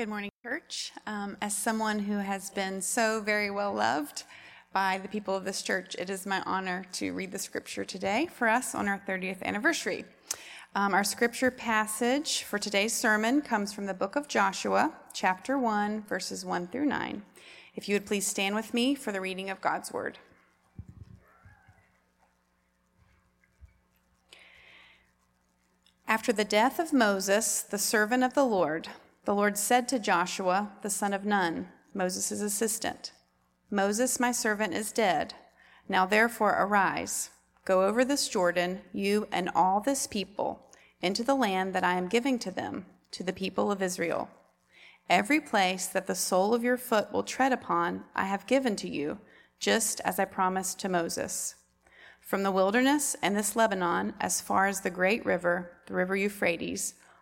Good morning, church. Um, as someone who has been so very well loved by the people of this church, it is my honor to read the scripture today for us on our 30th anniversary. Um, our scripture passage for today's sermon comes from the book of Joshua, chapter 1, verses 1 through 9. If you would please stand with me for the reading of God's word. After the death of Moses, the servant of the Lord, the Lord said to Joshua, the son of Nun, Moses' assistant, Moses, my servant, is dead. Now therefore arise, go over this Jordan, you and all this people, into the land that I am giving to them, to the people of Israel. Every place that the sole of your foot will tread upon, I have given to you, just as I promised to Moses. From the wilderness and this Lebanon, as far as the great river, the river Euphrates,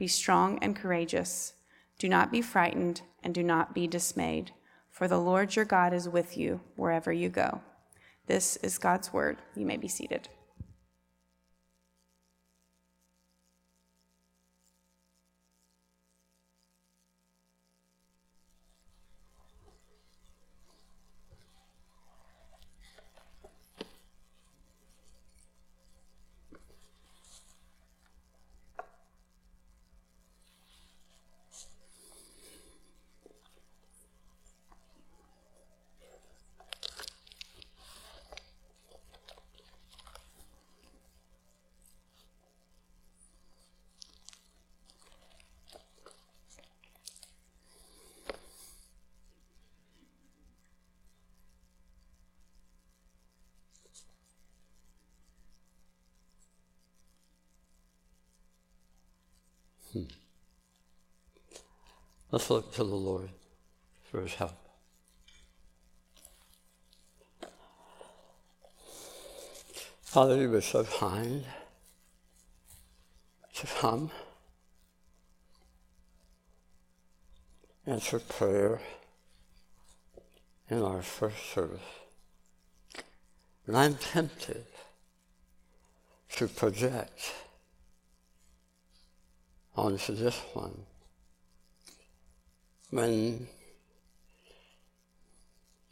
Be strong and courageous. Do not be frightened and do not be dismayed, for the Lord your God is with you wherever you go. This is God's word. You may be seated. Let's look to the Lord for his help. Father, you were so kind to come, answer prayer in our first service. And I'm tempted to project onto this one. When,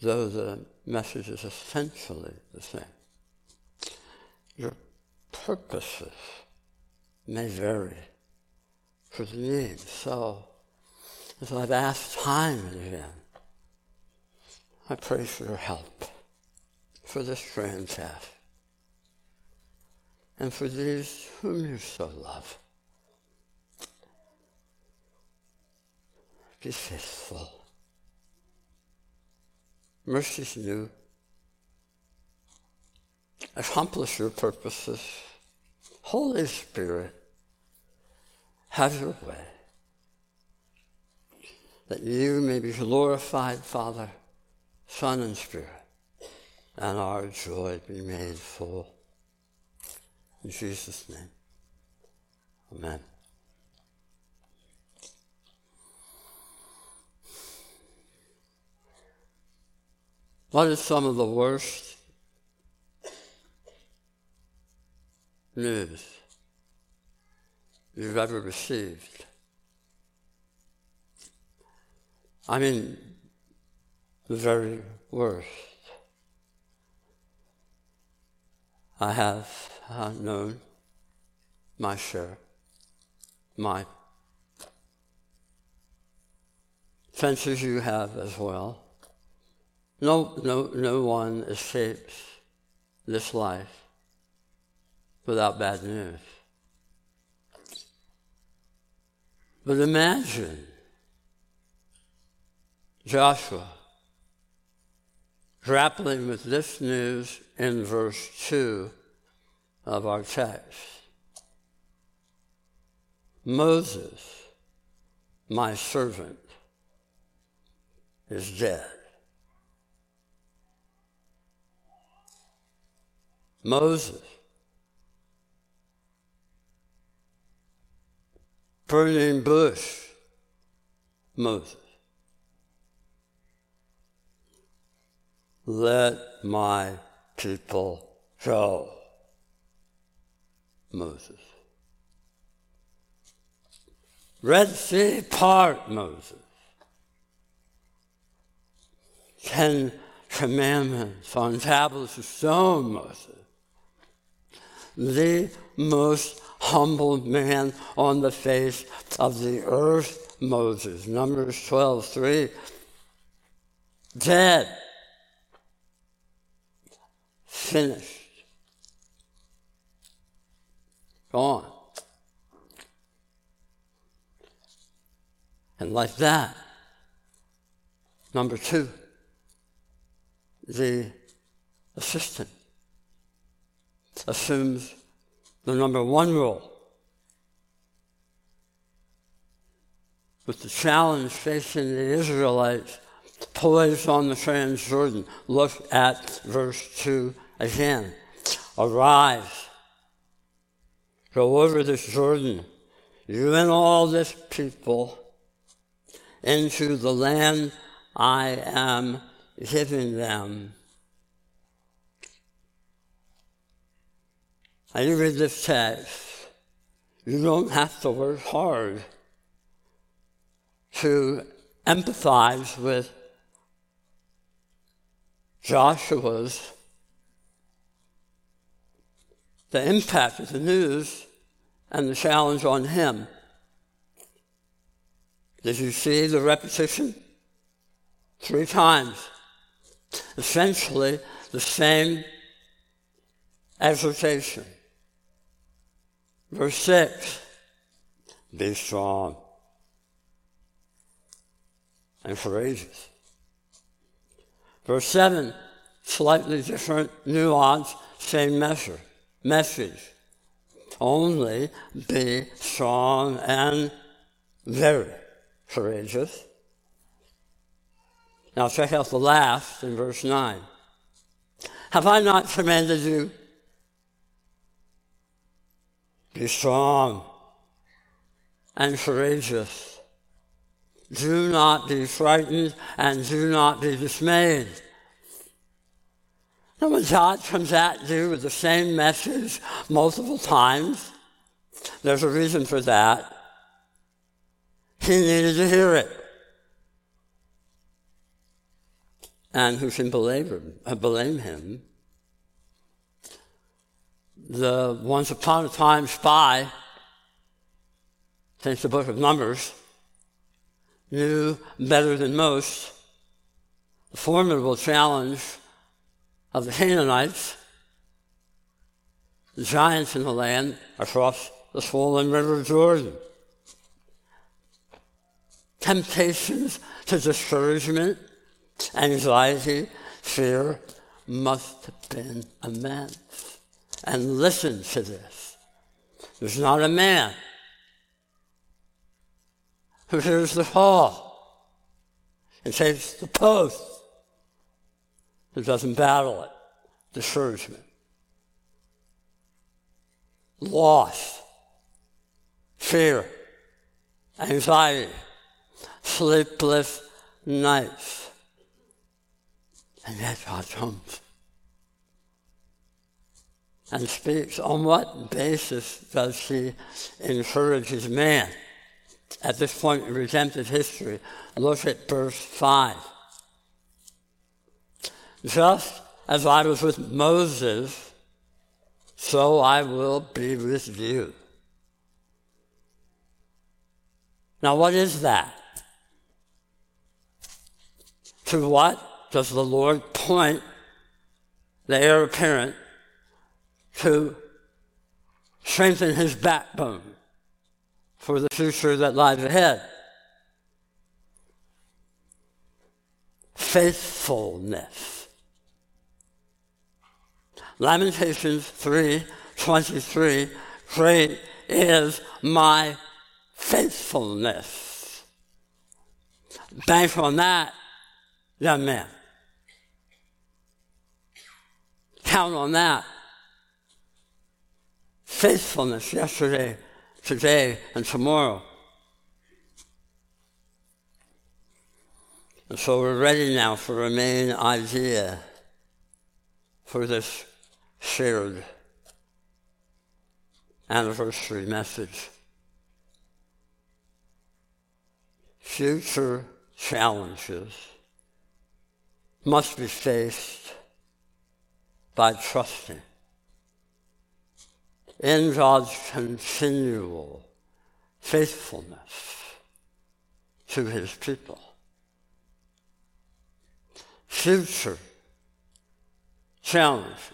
though the message is essentially the same, your purposes may vary for the need. So, as I've asked time and again, I pray for your help for this grand task and for these whom you so love. Be faithful. Mercy's new. Accomplish your purposes. Holy Spirit, have your way. That you may be glorified, Father, Son, and Spirit, and our joy be made full. In Jesus' name, amen. What is some of the worst news you've ever received? I mean, the very worst. I have uh, known my share, my senses you have as well No, no, no one escapes this life without bad news. But imagine Joshua grappling with this news in verse 2 of our text. Moses, my servant, is dead. Moses, burning bush, Moses. Let my people go, Moses. Red Sea part, Moses. Ten commandments on tablets of stone, Moses. The most humble man on the face of the earth, Moses. Numbers 12, 3. Dead. Finished. Gone. And like that, number two, the assistant assumes the number one role. With the challenge facing the Israelites poised on the Transjordan, look at verse 2 again. Arise, go over this Jordan, you and all this people, into the land I am giving them. You read this text, you don't have to work hard to empathize with Joshua's the impact of the news and the challenge on him. Did you see the repetition? Three times. Essentially the same exhortation. Verse 6 Be strong and courageous. Verse 7 Slightly different nuance, same measure, message. Only be strong and very courageous. Now check out the last in verse 9. Have I not commanded you be strong and courageous. Do not be frightened and do not be dismayed. Now, when God comes at you with the same message multiple times, there's a reason for that. He needed to hear it. And who can uh, blame him? The once upon a time spy, since the book of Numbers, knew better than most the formidable challenge of the Canaanites, the giants in the land across the swollen river Jordan. Temptations to discouragement, anxiety, fear must have been immense and listen to this. There's not a man who hears the call and takes the post who doesn't battle it. Discouragement. Loss. Fear. Anxiety. Sleepless nights. And yet God comes and speaks. On what basis does he encourage his man? At this point in redemptive history, look at verse 5. Just as I was with Moses, so I will be with you. Now, what is that? To what does the Lord point the heir apparent to strengthen his backbone for the future that lies ahead. Faithfulness. Lamentations 3:23 Great is my faithfulness. Bank on that, young man. Count on that. Faithfulness yesterday, today, and tomorrow. And so we're ready now for a main idea for this shared anniversary message. Future challenges must be faced by trusting in God's continual faithfulness to his people. Future challenges.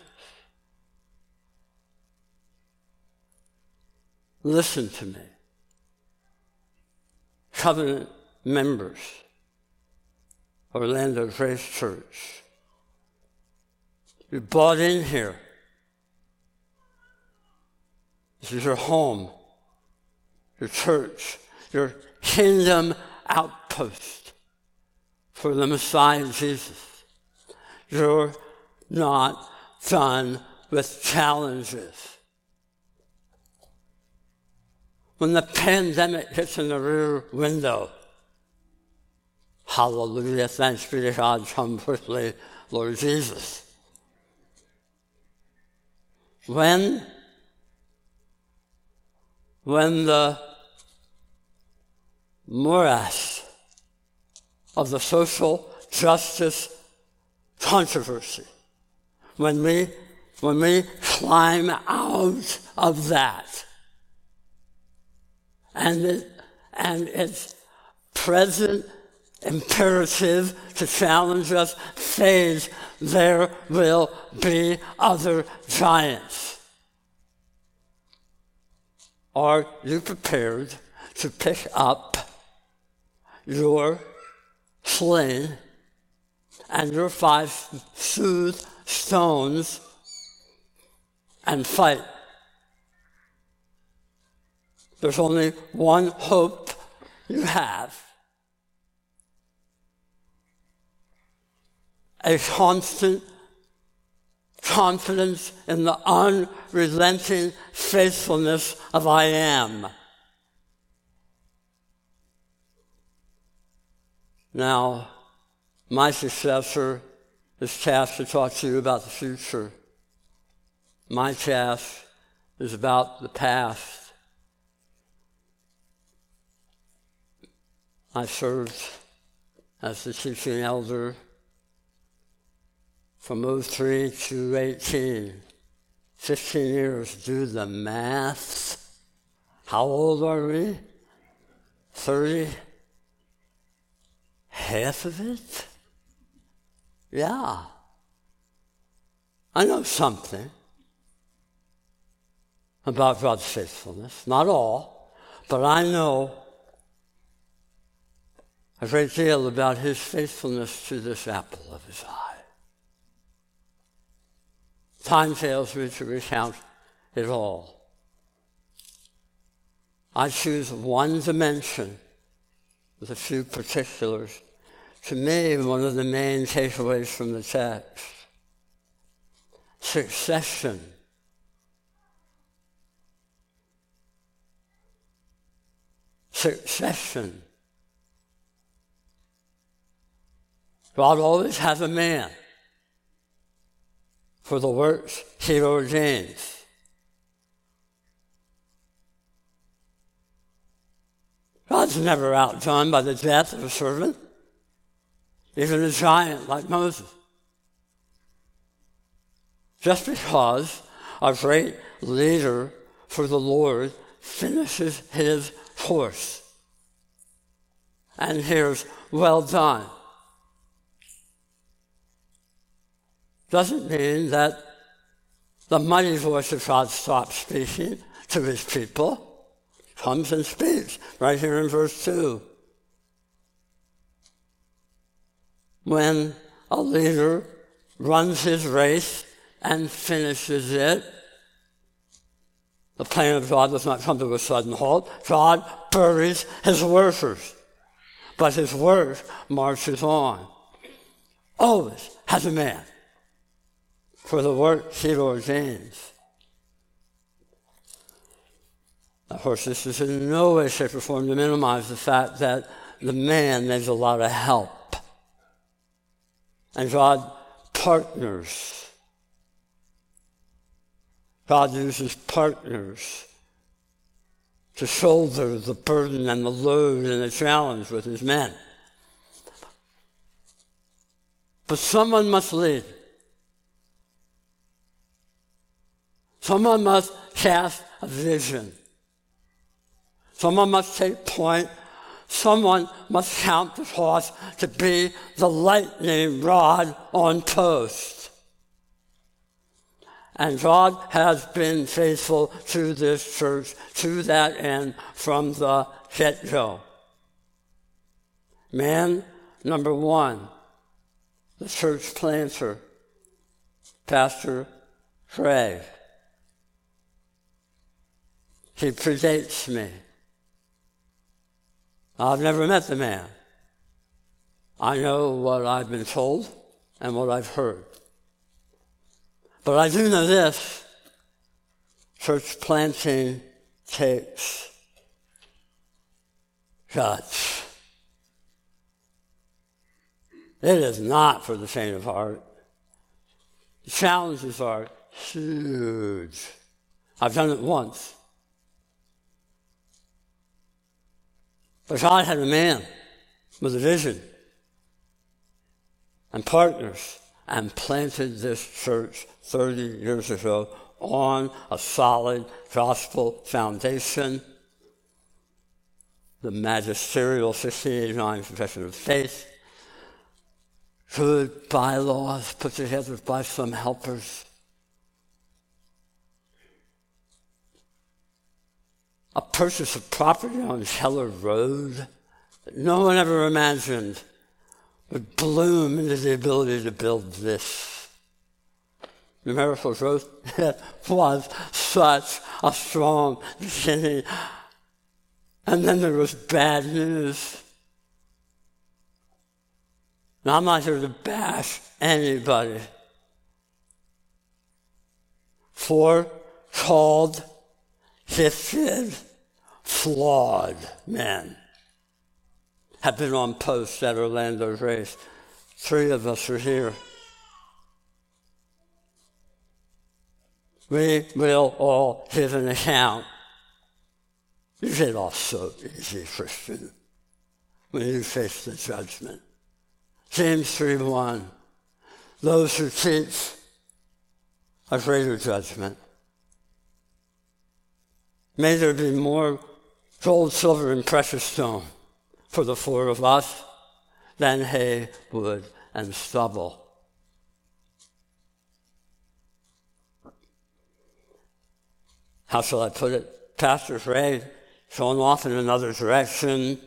Listen to me. Covenant members, Orlando Grace Church. You bought in here this is your home, your church, your kingdom outpost for the Messiah Jesus. You're not done with challenges. When the pandemic hits in the rear window, hallelujah, thanks be to God, come quickly, Lord Jesus. When when the morass of the social justice controversy, when we, when we climb out of that, and, it, and its present imperative to challenge us fades, there will be other giants. Are you prepared to pick up your sling and your five smooth stones and fight? There's only one hope you have. A constant confidence in the unrelenting faithfulness of I am. Now, my successor is tasked to talk to you about the future. My task is about the past. I served as the teaching elder from 03 to 18, 15 years, do the math. How old are we? 30? Half of it? Yeah. I know something about God's faithfulness. Not all, but I know a great deal about his faithfulness to this apple of his eye. Time fails me to recount it all. I choose one dimension with a few particulars. To me, one of the main takeaways from the text succession. Succession. God always has a man for the works he ordains. God's never outdone by the death of a servant, even a giant like Moses. Just because a great leader for the Lord finishes his course and hears, Well done, doesn't mean that the mighty voice of God stops speaking to his people. Comes and speaks, right here in verse 2. When a leader runs his race and finishes it, the plan of God does not come to a sudden halt. God buries his workers, but his work marches on. Always has a man for the work he ordains. Of course, this is in no way, shape, or form to minimize the fact that the man needs a lot of help. And God partners. God uses partners to shoulder the burden and the load and the challenge with his men. But someone must lead. Someone must cast a vision. Someone must take point. Someone must count the cost to be the lightning rod on post. And God has been faithful to this church to that end from the get go. Man number one, the church planter, Pastor Craig. He predates me. I've never met the man. I know what I've been told and what I've heard. But I do know this church planting takes guts. It is not for the faint of heart. The challenges are huge. I've done it once. But God had a man with a vision and partners and planted this church 30 years ago on a solid gospel foundation. The magisterial 1689 Confession of Faith, good bylaws put together by some helpers. A purchase of property on Keller Road that no one ever imagined would bloom into the ability to build this. Miracle growth was such a strong beginning. And then there was bad news. Now, I'm not here to bash anybody. For called gifted, flawed men have been on post at Orlando Grace. Three of us are here. We will all give an account. You get off so easy, Christian, when you face the judgment. James 3 1. Those who teach a greater judgment. May there be more gold, silver, and precious stone for the four of us than hay, wood, and stubble. How shall I put it? Pastor Ray going off in another direction.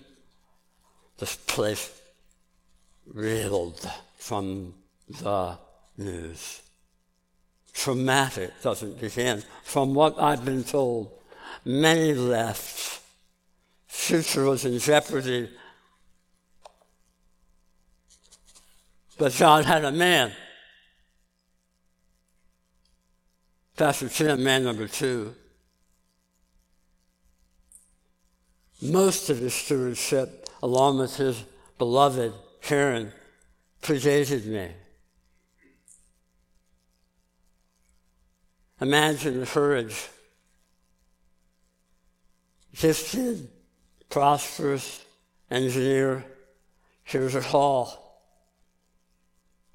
This place reeled from the news. Traumatic doesn't begin. From what I've been told, Many left. Future was in jeopardy. But God had a man. Pastor Tim, man number two. Most of his stewardship, along with his beloved Karen, predated me. Imagine the courage gifted, prosperous engineer, here's a call.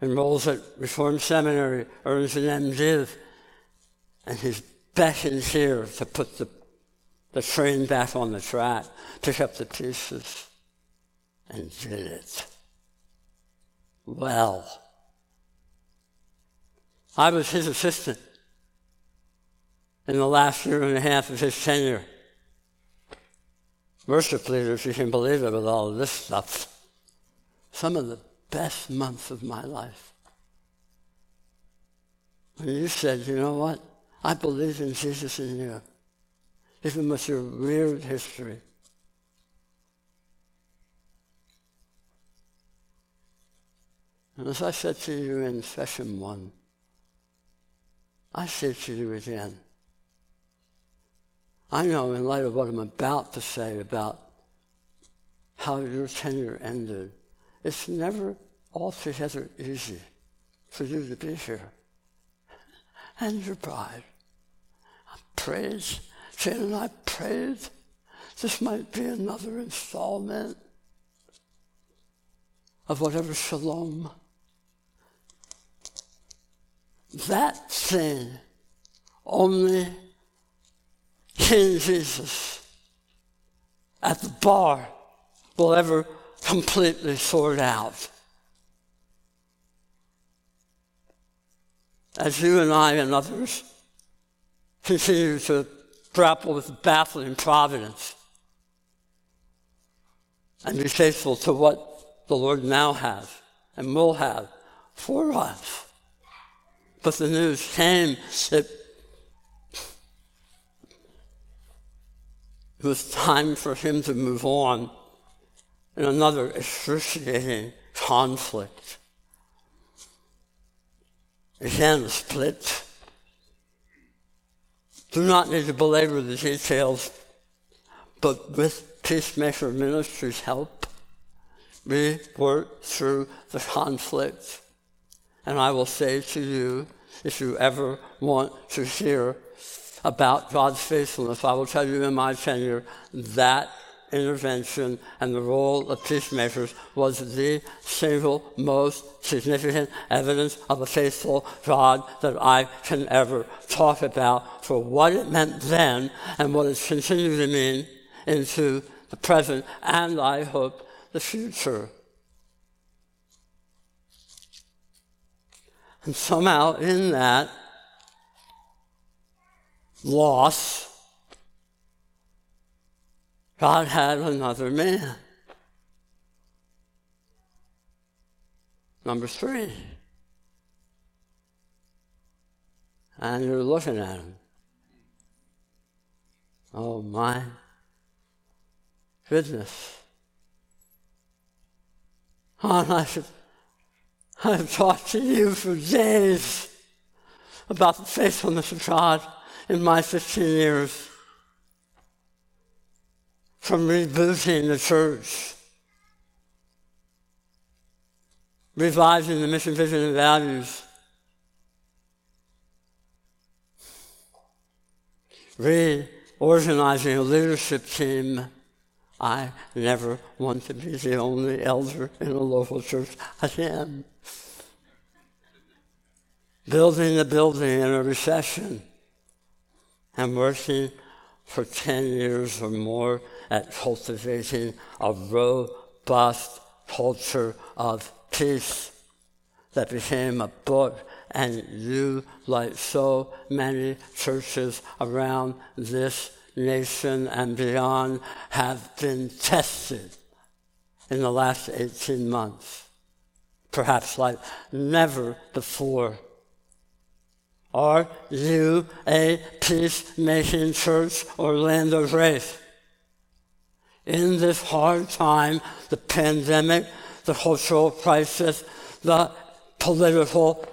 Enrolls at Reform Seminary, earns an MDiv, and he's beckoned here to put the, the train back on the track, pick up the pieces, and did it. Well. I was his assistant in the last year and a half of his tenure. Worship leaders, you can believe it with all this stuff. Some of the best months of my life. When you said, you know what? I believe in Jesus in you, even with your weird history. And as I said to you in session one, I say to you again, I know in light of what I'm about to say about how your tenure ended, it's never altogether easy for you to be here. And your bride. I prayed, Jane and I prayed, this might be another installment of whatever shalom that thing only King Jesus at the bar will ever completely sort out. As you and I and others continue to grapple with baffling providence and be faithful to what the Lord now has and will have for us. But the news came that it was time for him to move on in another excruciating conflict. Again, split. Do not need to belabor the details, but with Peacemaker Ministries' help, we work through the conflict and I will say to you, if you ever want to hear about God's faithfulness, I will tell you in my tenure that intervention and the role of peacemakers was the single most significant evidence of a faithful God that I can ever talk about for what it meant then and what it's continuing to mean into the present and I hope the future. And somehow in that loss, God had another man. Number three. And you're looking at him. Oh my goodness. I should I've talked to you for days about the faithfulness of God in my 15 years. From rebooting the church, revising the mission, vision, and values, reorganizing a leadership team. I never want to be the only elder in a local church. Am building the building in a recession and working for 10 years or more at cultivating a robust culture of peace that became a book and you, like so many churches around this nation and beyond, have been tested in the last 18 months, perhaps like never before. Are you a peacemaking church Orlando Grace? In this hard time, the pandemic, the cultural crisis, the political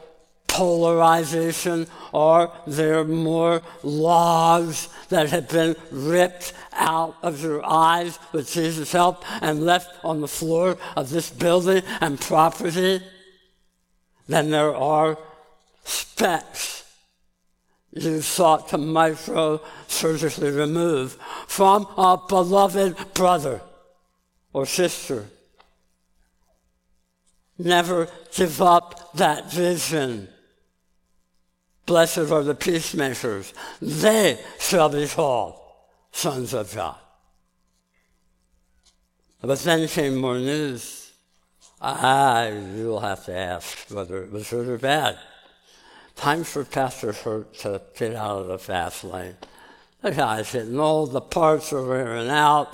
polarization, are there more logs that have been ripped out of your eyes with Jesus' help and left on the floor of this building and property than there are specks you sought to microsurgically remove from a beloved brother or sister. Never give up that vision. Blessed are the peacemakers. They shall be called sons of God. But then came more news. Ah, I, you'll have to ask whether it was good or bad. Time for Pastor Hurt to get out of the fast lane. The guy's hitting all the parts are wearing out.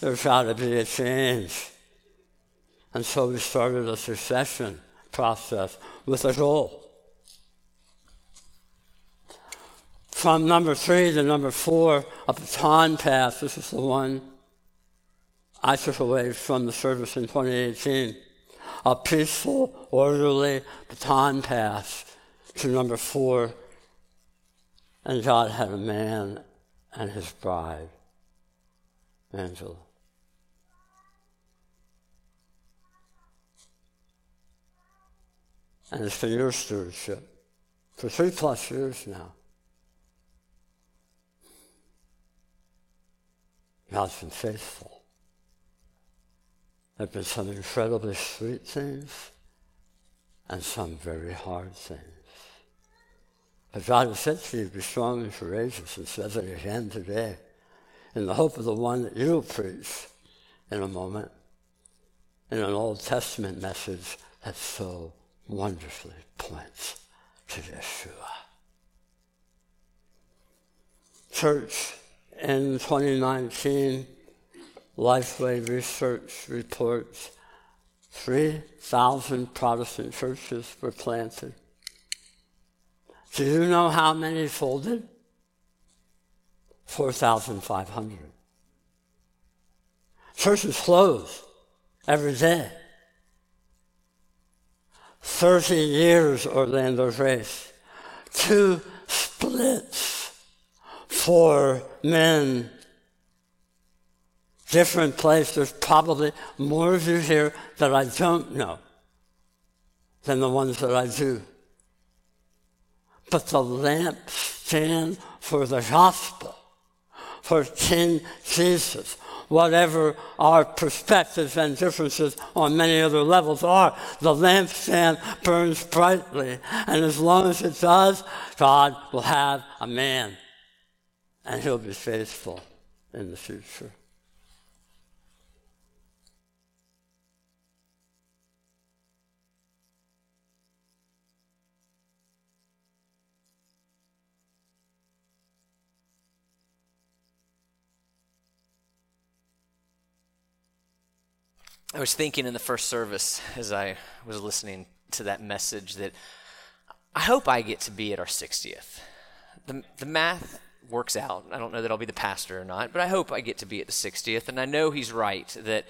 There's got to be a change. And so we started a succession process with a goal. From number three to number four, a baton pass. This is the one I took away from the service in 2018. A peaceful, orderly baton pass to number four. And God had a man and his bride, Angela. And it's been your stewardship for three plus years now. God's been faithful. There have been some incredibly sweet things and some very hard things. But God has said to you, be strong and courageous, and says it again today, in the hope of the one that you'll preach in a moment, in an Old Testament message that so wonderfully points to Yeshua. Church, in 2019, Lifeway Research reports 3,000 Protestant churches were planted. Do you know how many folded? 4,500. Churches close every day. 30 years, Orlando Grace. Two splits. Four men. Different place. There's probably more of you here that I don't know than the ones that I do but the lampstand for the gospel, for King Jesus. Whatever our perspectives and differences on many other levels are, the lampstand burns brightly. And as long as it does, God will have a man. And he'll be faithful in the future. I was thinking in the first service as I was listening to that message that I hope I get to be at our 60th. The, the math works out. I don't know that I'll be the pastor or not, but I hope I get to be at the 60th. And I know he's right that,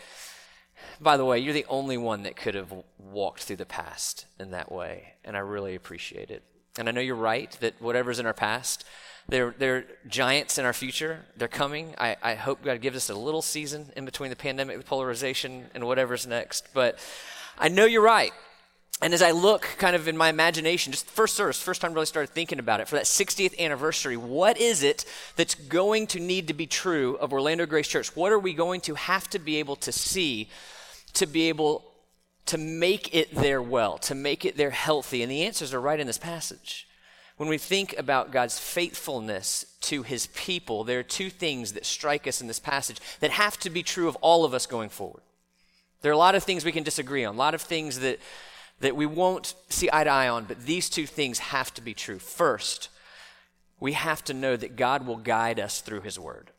by the way, you're the only one that could have walked through the past in that way. And I really appreciate it. And I know you're right that whatever's in our past, they're, they're giants in our future. They're coming. I, I hope God gives us a little season in between the pandemic, the polarization, and whatever's next. But I know you're right. And as I look kind of in my imagination, just first service, first time I really started thinking about it, for that 60th anniversary, what is it that's going to need to be true of Orlando Grace Church? What are we going to have to be able to see to be able to make it there well, to make it there healthy? And the answers are right in this passage. When we think about God's faithfulness to his people, there are two things that strike us in this passage that have to be true of all of us going forward. There are a lot of things we can disagree on, a lot of things that, that we won't see eye to eye on, but these two things have to be true. First, we have to know that God will guide us through his word.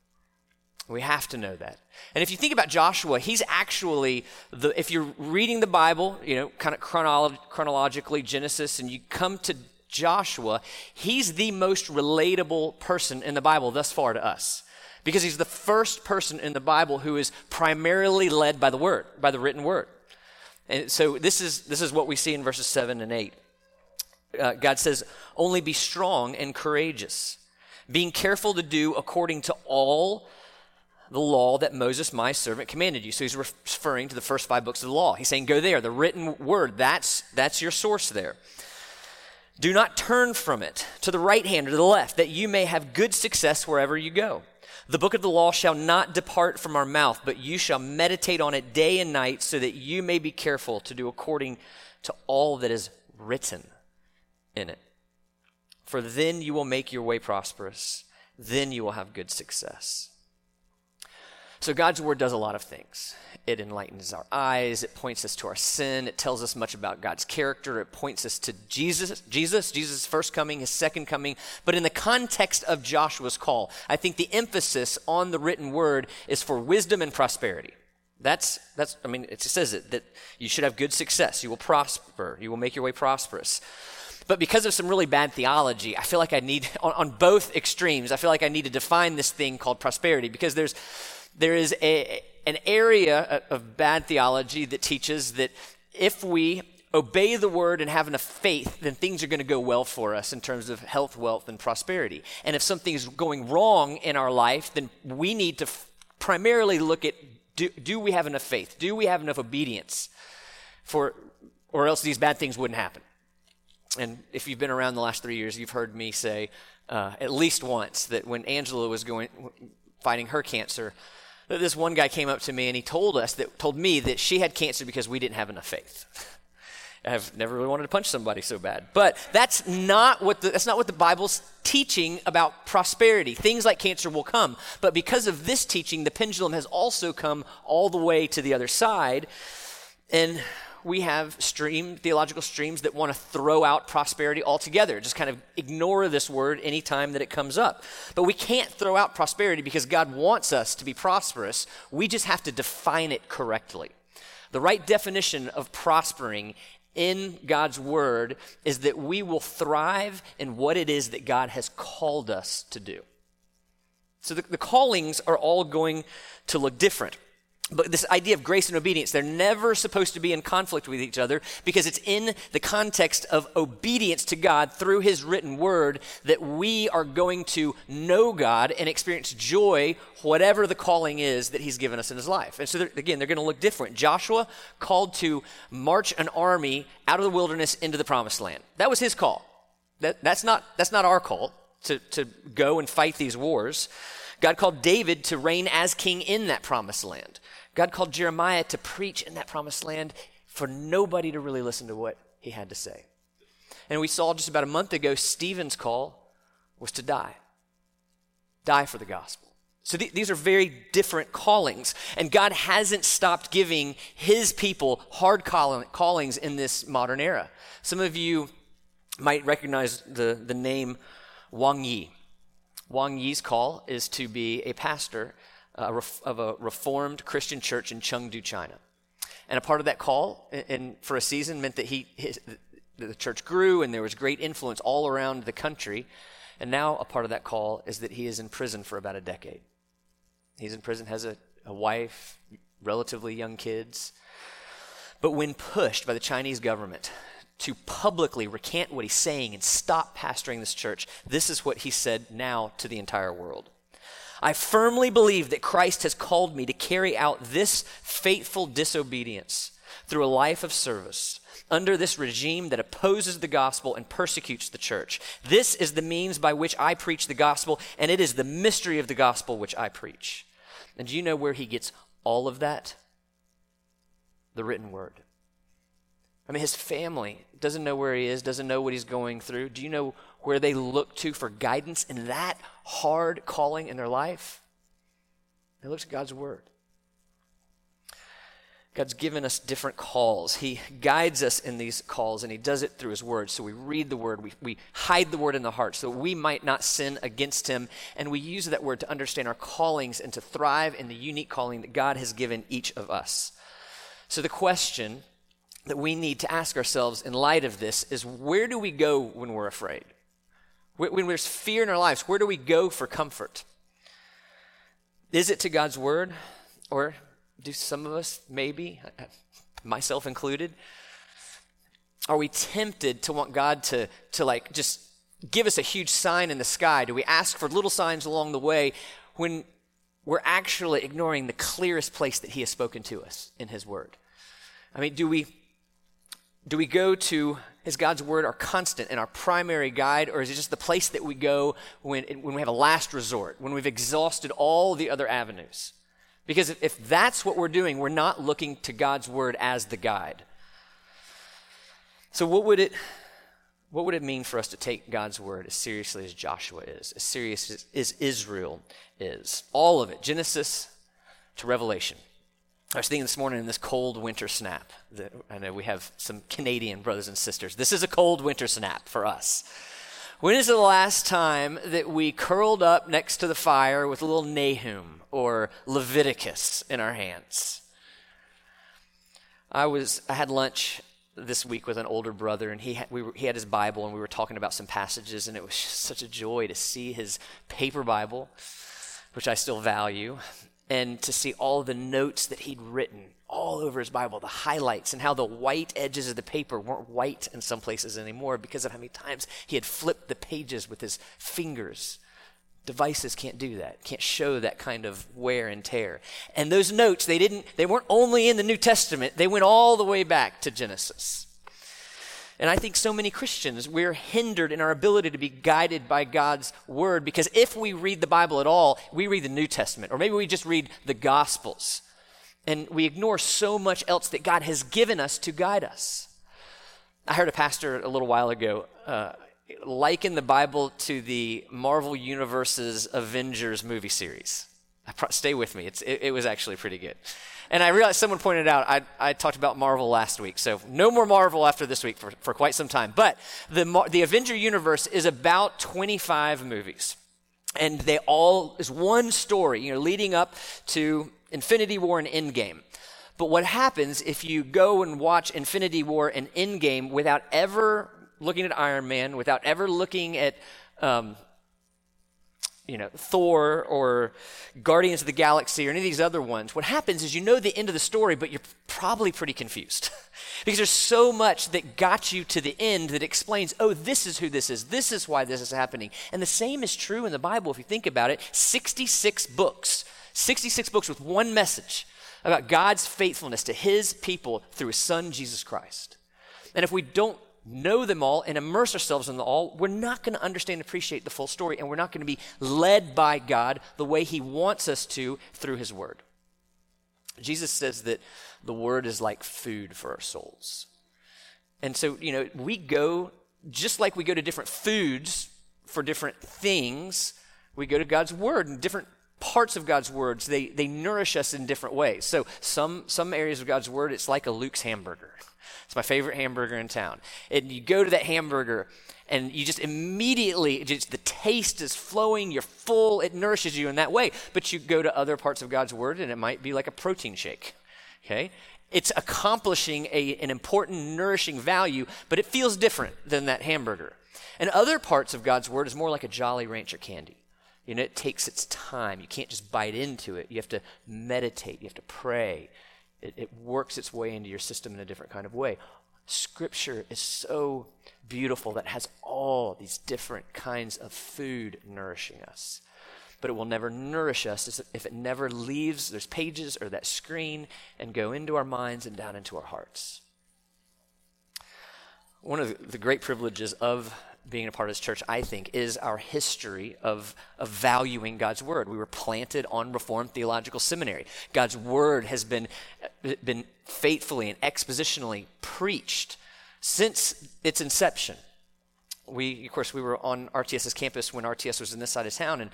We have to know that. And if you think about Joshua, he's actually the if you're reading the Bible, you know, kind of chronolo- chronologically Genesis and you come to Joshua, he's the most relatable person in the Bible thus far to us. Because he's the first person in the Bible who is primarily led by the word, by the written word. And so this is, this is what we see in verses 7 and 8. Uh, God says, Only be strong and courageous, being careful to do according to all the law that Moses, my servant, commanded you. So he's referring to the first five books of the law. He's saying, Go there, the written word, that's, that's your source there. Do not turn from it to the right hand or to the left, that you may have good success wherever you go. The book of the law shall not depart from our mouth, but you shall meditate on it day and night, so that you may be careful to do according to all that is written in it. For then you will make your way prosperous, then you will have good success. So God's word does a lot of things. It enlightens our eyes, it points us to our sin, it tells us much about God's character, it points us to Jesus, Jesus, Jesus' first coming, his second coming. But in the context of Joshua's call, I think the emphasis on the written word is for wisdom and prosperity. That's, that's, I mean, it says it, that you should have good success. You will prosper. You will make your way prosperous. But because of some really bad theology, I feel like I need, on, on both extremes, I feel like I need to define this thing called prosperity because there's, there is a, an area of bad theology that teaches that if we obey the word and have enough faith, then things are going to go well for us in terms of health, wealth, and prosperity. And if something is going wrong in our life, then we need to f- primarily look at do, do we have enough faith? Do we have enough obedience for, or else these bad things wouldn't happen? And if you've been around the last three years, you've heard me say uh, at least once that when Angela was going fighting her cancer, this one guy came up to me and he told us that told me that she had cancer because we didn't have enough faith. I've never really wanted to punch somebody so bad. But that's not what the, that's not what the Bible's teaching about prosperity. Things like cancer will come. But because of this teaching, the pendulum has also come all the way to the other side. And we have stream theological streams that want to throw out prosperity altogether just kind of ignore this word anytime that it comes up but we can't throw out prosperity because god wants us to be prosperous we just have to define it correctly the right definition of prospering in God's word is that we will thrive in what it is that God has called us to do. So the, the, callings are all going to look different. But this idea of grace and obedience, they're never supposed to be in conflict with each other because it's in the context of obedience to God through His written word that we are going to know God and experience joy, whatever the calling is that He's given us in His life. And so, they're, again, they're going to look different. Joshua called to march an army out of the wilderness into the promised land. That was his call. That, that's, not, that's not our call to, to go and fight these wars. God called David to reign as king in that promised land. God called Jeremiah to preach in that promised land for nobody to really listen to what he had to say. And we saw just about a month ago, Stephen's call was to die, die for the gospel. So th- these are very different callings. And God hasn't stopped giving his people hard call- callings in this modern era. Some of you might recognize the, the name Wang Yi. Wang Yi's call is to be a pastor of a reformed Christian church in Chengdu, China. And a part of that call, and for a season, meant that he, his, the church grew and there was great influence all around the country. And now a part of that call is that he is in prison for about a decade. He's in prison, has a, a wife, relatively young kids. But when pushed by the Chinese government to publicly recant what he's saying and stop pastoring this church, this is what he said now to the entire world. I firmly believe that Christ has called me to carry out this faithful disobedience through a life of service under this regime that opposes the gospel and persecutes the church. This is the means by which I preach the gospel, and it is the mystery of the gospel which I preach. And do you know where he gets all of that? The written word. I mean, his family doesn't know where he is, doesn't know what he's going through. Do you know where they look to for guidance in that hard calling in their life? They look to God's Word. God's given us different calls. He guides us in these calls, and He does it through His Word. So we read the Word, we, we hide the Word in the heart so we might not sin against Him, and we use that Word to understand our callings and to thrive in the unique calling that God has given each of us. So the question that we need to ask ourselves in light of this is where do we go when we're afraid? When there's fear in our lives, where do we go for comfort? Is it to God's word? Or do some of us, maybe, myself included, are we tempted to want God to, to like just give us a huge sign in the sky? Do we ask for little signs along the way when we're actually ignoring the clearest place that He has spoken to us in His Word? I mean, do we do we go to, is God's word our constant and our primary guide, or is it just the place that we go when, when we have a last resort, when we've exhausted all the other avenues? Because if, if that's what we're doing, we're not looking to God's word as the guide. So, what would it, what would it mean for us to take God's word as seriously as Joshua is, as serious as, as Israel is? All of it, Genesis to Revelation. I was thinking this morning in this cold winter snap. That I know we have some Canadian brothers and sisters. This is a cold winter snap for us. When is the last time that we curled up next to the fire with a little Nahum or Leviticus in our hands? I was I had lunch this week with an older brother, and he had, we were, he had his Bible, and we were talking about some passages, and it was such a joy to see his paper Bible, which I still value, and to see all the notes that he'd written all over his Bible, the highlights, and how the white edges of the paper weren't white in some places anymore because of how many times he had flipped the pages with his fingers. Devices can't do that, can't show that kind of wear and tear. And those notes, they didn't, they weren't only in the New Testament, they went all the way back to Genesis. And I think so many Christians, we're hindered in our ability to be guided by God's word because if we read the Bible at all, we read the New Testament, or maybe we just read the Gospels, and we ignore so much else that God has given us to guide us. I heard a pastor a little while ago uh, liken the Bible to the Marvel Universe's Avengers movie series. Stay with me, it, it, was actually pretty good. And I realized someone pointed out, I, I, talked about Marvel last week, so no more Marvel after this week for, for quite some time. But the, the Avenger universe is about 25 movies. And they all is one story, you know, leading up to Infinity War and Endgame. But what happens if you go and watch Infinity War and Endgame without ever looking at Iron Man, without ever looking at, um, you know, Thor or Guardians of the Galaxy or any of these other ones, what happens is you know the end of the story, but you're probably pretty confused. because there's so much that got you to the end that explains, oh, this is who this is. This is why this is happening. And the same is true in the Bible if you think about it 66 books, 66 books with one message about God's faithfulness to his people through his son, Jesus Christ. And if we don't know them all and immerse ourselves in them all, we're not going to understand and appreciate the full story, and we're not going to be led by God the way He wants us to through His Word. Jesus says that the Word is like food for our souls. And so, you know, we go, just like we go to different foods for different things, we go to God's Word and different parts of God's words, they, they nourish us in different ways. So some, some areas of God's word, it's like a Luke's hamburger. It's my favorite hamburger in town. And you go to that hamburger and you just immediately, just the taste is flowing, you're full, it nourishes you in that way. But you go to other parts of God's word and it might be like a protein shake. Okay? It's accomplishing a, an important, nourishing value, but it feels different than that hamburger. And other parts of God's word is more like a Jolly Rancher candy. You know, it takes its time. You can't just bite into it. You have to meditate. You have to pray it, it works its way into your system in a different kind of way. Scripture is so beautiful that has all these different kinds of food nourishing us. But it will never nourish us if it never leaves those pages or that screen and go into our minds and down into our hearts. One of the great privileges of being a part of this church, I think, is our history of, of valuing God's word. We were planted on Reformed Theological Seminary. God's word has been, been faithfully and expositionally preached since its inception. We, of course, we were on RTS's campus when RTS was in this side of town, and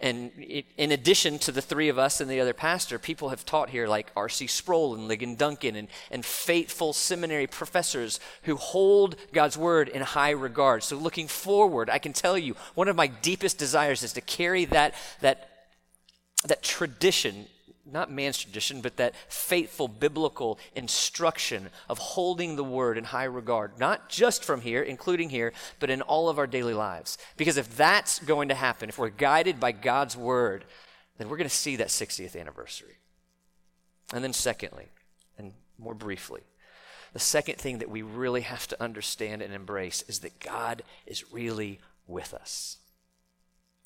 and in addition to the three of us and the other pastor, people have taught here like R.C. Sproul and Ligon Duncan and, and faithful seminary professors who hold God's word in high regard. So looking forward, I can tell you, one of my deepest desires is to carry that, that, that tradition not man's tradition, but that faithful biblical instruction of holding the word in high regard, not just from here, including here, but in all of our daily lives. Because if that's going to happen, if we're guided by God's word, then we're going to see that 60th anniversary. And then, secondly, and more briefly, the second thing that we really have to understand and embrace is that God is really with us.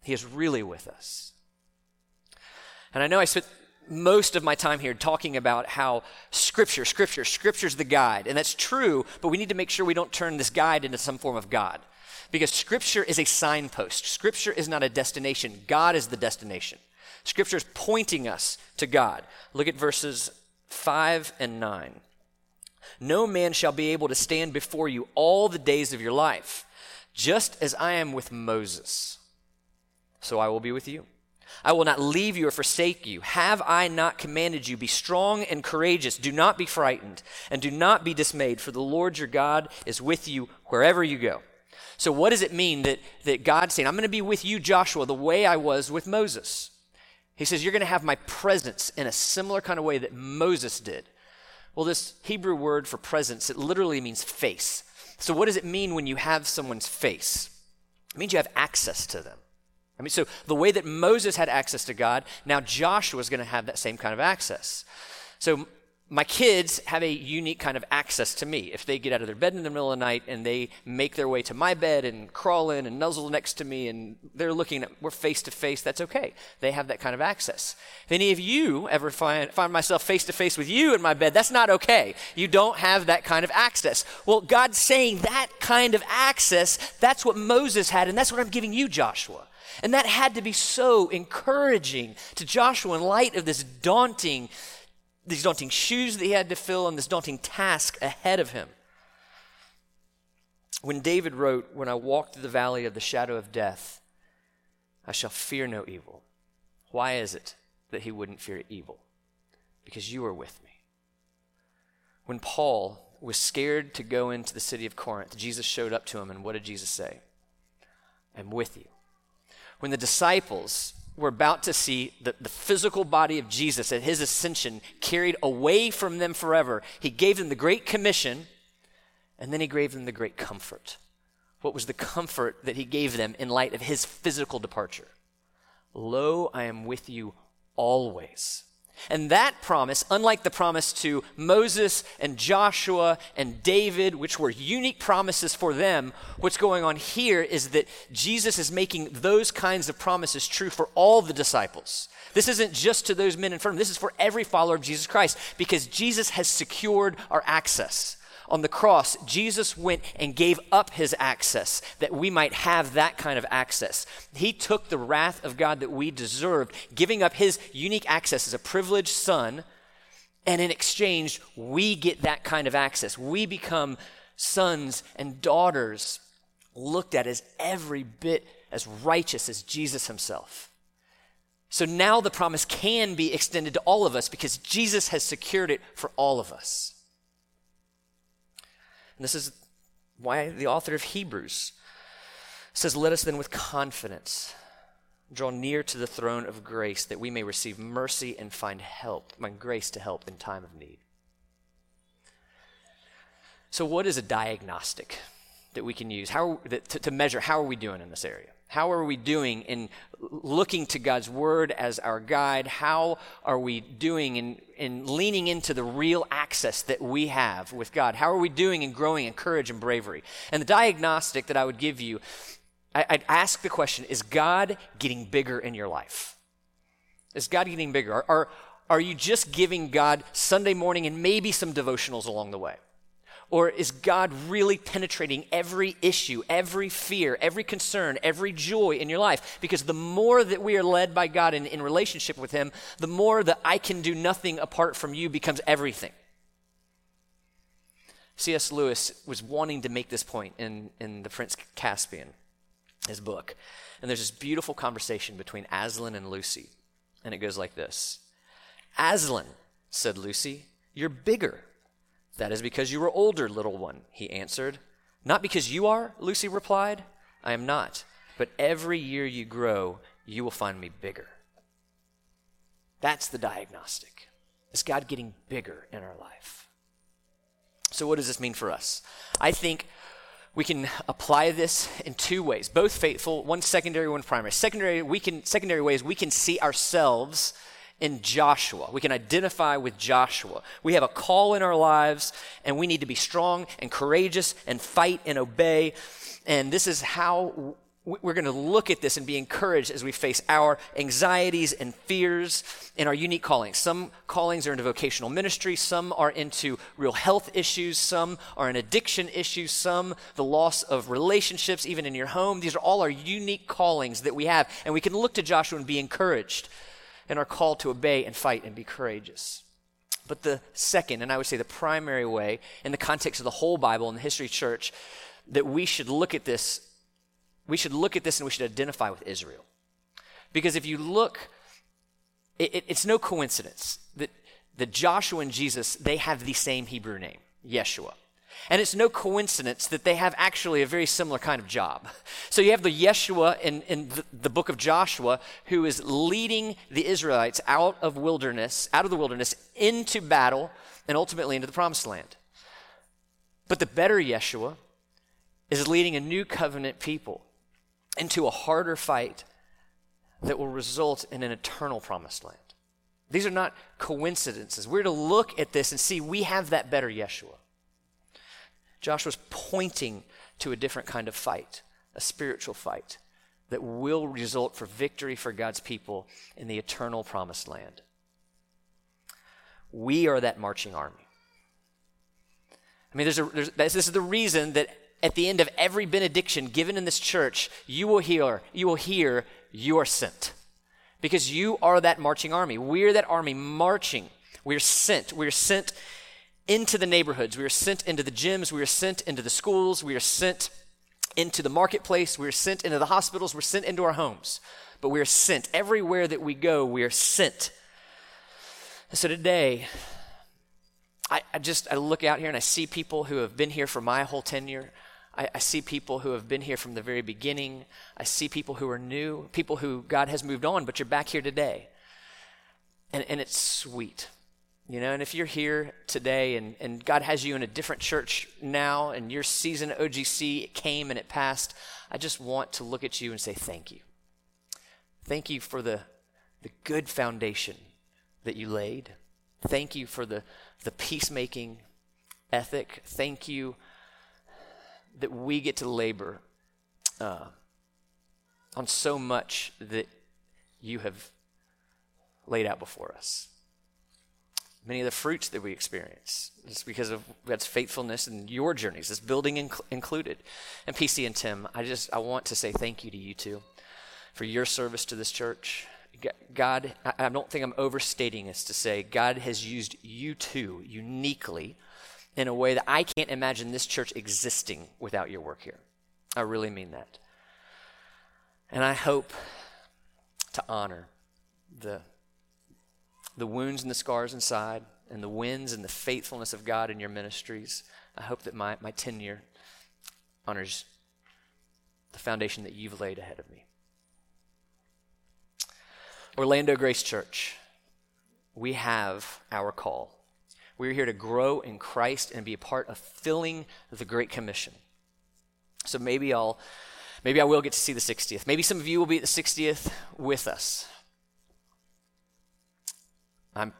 He is really with us. And I know I spent most of my time here talking about how scripture, scripture, scripture's the guide. And that's true, but we need to make sure we don't turn this guide into some form of God. Because scripture is a signpost. Scripture is not a destination. God is the destination. Scripture is pointing us to God. Look at verses 5 and 9. No man shall be able to stand before you all the days of your life. Just as I am with Moses, so I will be with you. I will not leave you or forsake you. Have I not commanded you? Be strong and courageous. Do not be frightened, and do not be dismayed, for the Lord your God is with you wherever you go. So, what does it mean that, that God's saying, I'm going to be with you, Joshua, the way I was with Moses? He says, You're going to have my presence in a similar kind of way that Moses did. Well, this Hebrew word for presence, it literally means face. So, what does it mean when you have someone's face? It means you have access to them. I mean, so the way that Moses had access to God, now Joshua is going to have that same kind of access. So my kids have a unique kind of access to me. If they get out of their bed in the middle of the night and they make their way to my bed and crawl in and nuzzle next to me and they're looking at, we're face to face, that's okay. They have that kind of access. If any of you ever find, find myself face to face with you in my bed, that's not okay. You don't have that kind of access. Well, God's saying that kind of access, that's what Moses had, and that's what I'm giving you, Joshua. And that had to be so encouraging to Joshua in light of this daunting these daunting shoes that he had to fill and this daunting task ahead of him. When David wrote, When I walk through the valley of the shadow of death, I shall fear no evil. Why is it that he wouldn't fear evil? Because you are with me. When Paul was scared to go into the city of Corinth, Jesus showed up to him, and what did Jesus say? I'm with you. When the disciples were about to see the, the physical body of Jesus at his ascension carried away from them forever. He gave them the Great Commission, and then he gave them the great comfort. What was the comfort that he gave them in light of his physical departure? Lo, I am with you always and that promise, unlike the promise to Moses and Joshua and David, which were unique promises for them, what's going on here is that Jesus is making those kinds of promises true for all the disciples. This isn't just to those men in front of him, this is for every follower of Jesus Christ because Jesus has secured our access on the cross, Jesus went and gave up his access that we might have that kind of access. He took the wrath of God that we deserved, giving up his unique access as a privileged son. And in exchange, we get that kind of access. We become sons and daughters looked at as every bit as righteous as Jesus himself. So now the promise can be extended to all of us because Jesus has secured it for all of us. And this is why the author of Hebrews says, Let us then with confidence draw near to the throne of grace that we may receive mercy and find help, find grace to help in time of need. So, what is a diagnostic that we can use how, to, to measure how are we doing in this area? How are we doing in looking to God's word as our guide? How are we doing in, in leaning into the real access that we have with God? How are we doing in growing in courage and bravery? And the diagnostic that I would give you, I, I'd ask the question Is God getting bigger in your life? Is God getting bigger? Are, are, are you just giving God Sunday morning and maybe some devotionals along the way? Or is God really penetrating every issue, every fear, every concern, every joy in your life? Because the more that we are led by God in, in relationship with Him, the more that I can do nothing apart from you becomes everything. C.S. Lewis was wanting to make this point in, in The Prince Caspian, his book. And there's this beautiful conversation between Aslan and Lucy. And it goes like this Aslan, said Lucy, you're bigger. That is because you are older, little one, he answered. Not because you are, Lucy replied. I am not. But every year you grow, you will find me bigger. That's the diagnostic. Is God getting bigger in our life? So, what does this mean for us? I think we can apply this in two ways, both faithful, one secondary, one primary. Secondary, we can, secondary ways we can see ourselves in Joshua. We can identify with Joshua. We have a call in our lives, and we need to be strong and courageous and fight and obey. And this is how we're going to look at this and be encouraged as we face our anxieties and fears in our unique callings. Some callings are into vocational ministry, some are into real health issues, some are in addiction issues, some the loss of relationships, even in your home. These are all our unique callings that we have, and we can look to Joshua and be encouraged and are called to obey and fight and be courageous. But the second, and I would say the primary way, in the context of the whole Bible and the history of church, that we should look at this, we should look at this and we should identify with Israel. Because if you look, it, it, it's no coincidence that, that Joshua and Jesus, they have the same Hebrew name, Yeshua. And it's no coincidence that they have actually a very similar kind of job. So you have the Yeshua in, in the, the, book of Joshua who is leading the Israelites out of wilderness, out of the wilderness into battle and ultimately into the promised land. But the better Yeshua is leading a new covenant people into a harder fight that will result in an eternal promised land. These are not coincidences. We're to look at this and see we have that better Yeshua. Joshua's pointing to a different kind of fight, a spiritual fight that will result for victory for God's people in the eternal promised land. We are that marching army. I mean, there's a, there's, this is the reason that at the end of every benediction given in this church, you will hear, you will hear, you are sent. Because you are that marching army. We're that army marching. We're sent. We're sent into the neighborhoods. We are sent into the gyms. We are sent into the schools. We are sent into the marketplace. We are sent into the hospitals. We're sent into our homes. But we are sent. Everywhere that we go, we are sent. And so today, I, I just I look out here and I see people who have been here for my whole tenure. I, I, see people who have been here from the very beginning. I see people who are new, people who God has moved on, but you're back here today. And, and it's sweet. You know, and if you're here today and, and God has you in a different church now and your season at OGC came and it passed, I just want to look at you and say thank you. Thank you for the, the good foundation that you laid. Thank you for the, the peacemaking ethic. Thank you that we get to labor uh, on so much that you have laid out before us many of the fruits that we experience. It's because of God's faithfulness in your journeys, this building inc- included. And PC and Tim, I just I want to say thank you to you two for your service to this church. God, I don't think I'm overstating this to say God has used you two uniquely in a way that I can't imagine this church existing without your work here. I really mean that. And I hope to honor the the wounds and the scars inside, and the wins and the faithfulness of God in your ministries. I hope that my, my tenure honors the foundation that you've laid ahead of me. Orlando Grace Church, we have our call. We're here to grow in Christ and be a part of filling the Great Commission. So maybe I'll maybe I will get to see the 60th. Maybe some of you will be at the 60th with us. I'm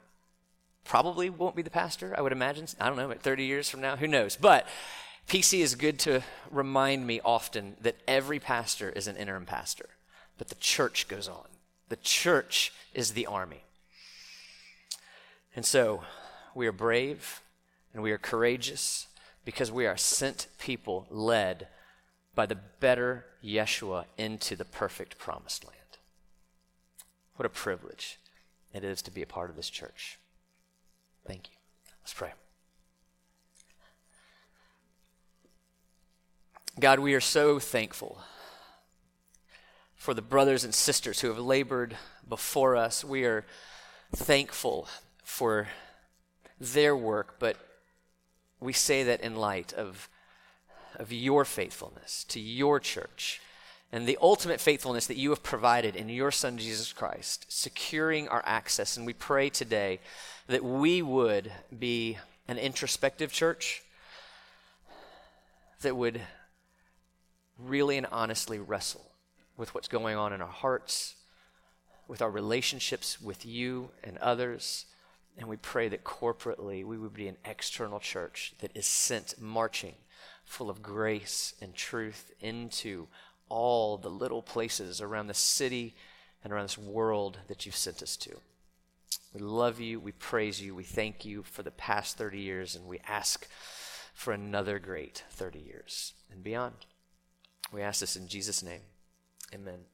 probably won't be the pastor, I would imagine. I don't know, 30 years from now, who knows? But PC is good to remind me often that every pastor is an interim pastor, but the church goes on. The church is the army. And so we are brave and we are courageous because we are sent people led by the better Yeshua into the perfect promised land. What a privilege it is to be a part of this church. Thank you. Let's pray. God, we are so thankful for the brothers and sisters who have labored before us. We are thankful for their work, but we say that in light of, of your faithfulness to your church and the ultimate faithfulness that you have provided in your Son, Jesus Christ, securing our access. And we pray today that we would be an introspective church that would really and honestly wrestle with what's going on in our hearts, with our relationships with you and others. And we pray that corporately we would be an external church that is sent marching full of grace and truth into all the little places around the city and around this world that you've sent us to. We love you, we praise you, we thank you for the past 30 years, and we ask for another great 30 years and beyond. We ask this in Jesus' name. Amen.